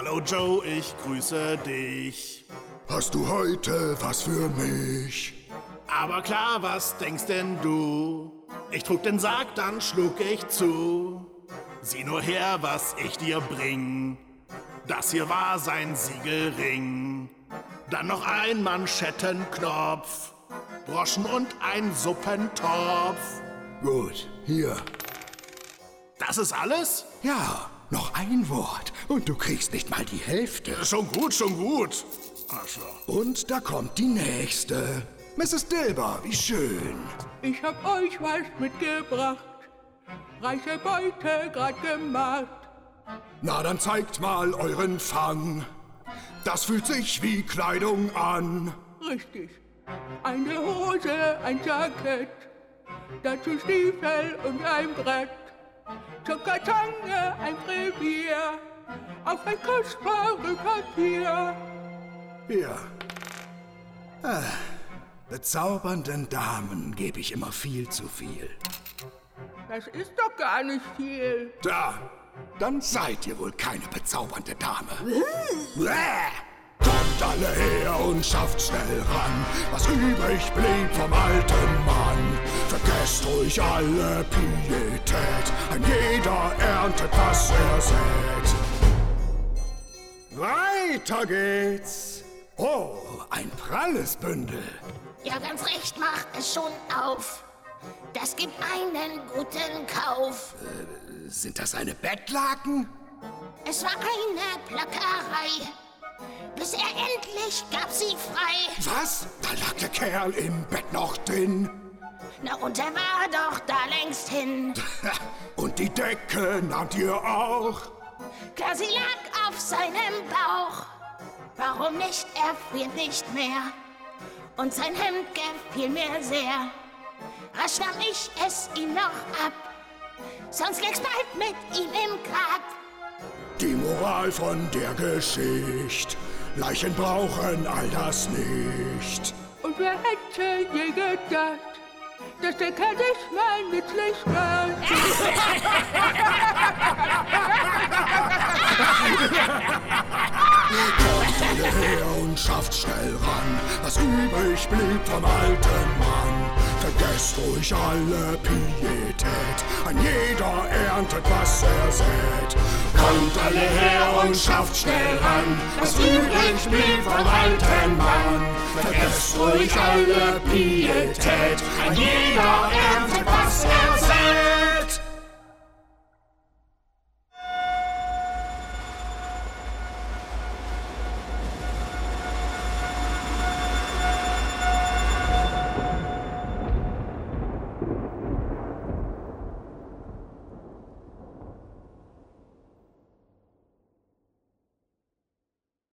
Hallo Joe, ich grüße dich. Hast du heute was für mich? Aber klar, was denkst denn du? Ich trug den Sarg, dann schlug ich zu. Sieh nur her, was ich dir bring. Das hier war sein Siegelring. Dann noch ein Manschettenknopf. Broschen und ein Suppentopf. Gut, hier. Das ist alles? Ja, noch ein Wort und du kriegst nicht mal die Hälfte. Schon gut, schon gut. Also. Und da kommt die nächste. Mrs. Dilber, wie schön. Ich hab euch was mitgebracht. Reiche Beute grad gemacht. Na, dann zeigt mal euren Fang. Das fühlt sich wie Kleidung an. Richtig. Eine Hose, ein Jackett. Dazu Stiefel und ein Brett. Zuckerzange, ein Brevier. Auf ein kostbares Papier. Hier. Ah, bezaubernden Damen gebe ich immer viel zu viel. Das ist doch gar nicht viel. Da, dann seid ihr wohl keine bezaubernde Dame. Bäh. Kommt alle her und schafft schnell ran, was übrig blieb vom alten Mann. Vergesst ruhig alle Pietät, ein jeder erntet, was er sät. Weiter geht's. Oh, ein pralles Bündel. Ja, ganz recht, macht es schon auf. Das gibt einen guten Kauf. Sind das eine Bettlaken? Es war eine Plackerei. Bis er endlich gab sie frei. Was? Da lag der Kerl im Bett noch drin. Na, und er war doch da längst hin. Und die Decke nahmt ihr auch. Klar, sie lag auf seinem Bauch. Warum nicht? Er friert nicht mehr. Und sein Hemd gefiel mir sehr. Rasch nahm ich es ihm noch ab. Sonst leg's bald mit ihm im Grab. Die Moral von der Geschichte. Leichen brauchen all das nicht. Und wer hätte je gedacht, dass der Kerl sich mal nützlich Kommt alle her und schafft schnell ran, was übrig blieb vom alten Mann. Vergesst ruhig alle Pietät, ein jeder erntet, was er sät. Kommt alle her und schafft schnell ran, was übrig blieb vom alten Mann. Vergesst ruhig alle Pietät, ein jeder erntet, was er sät.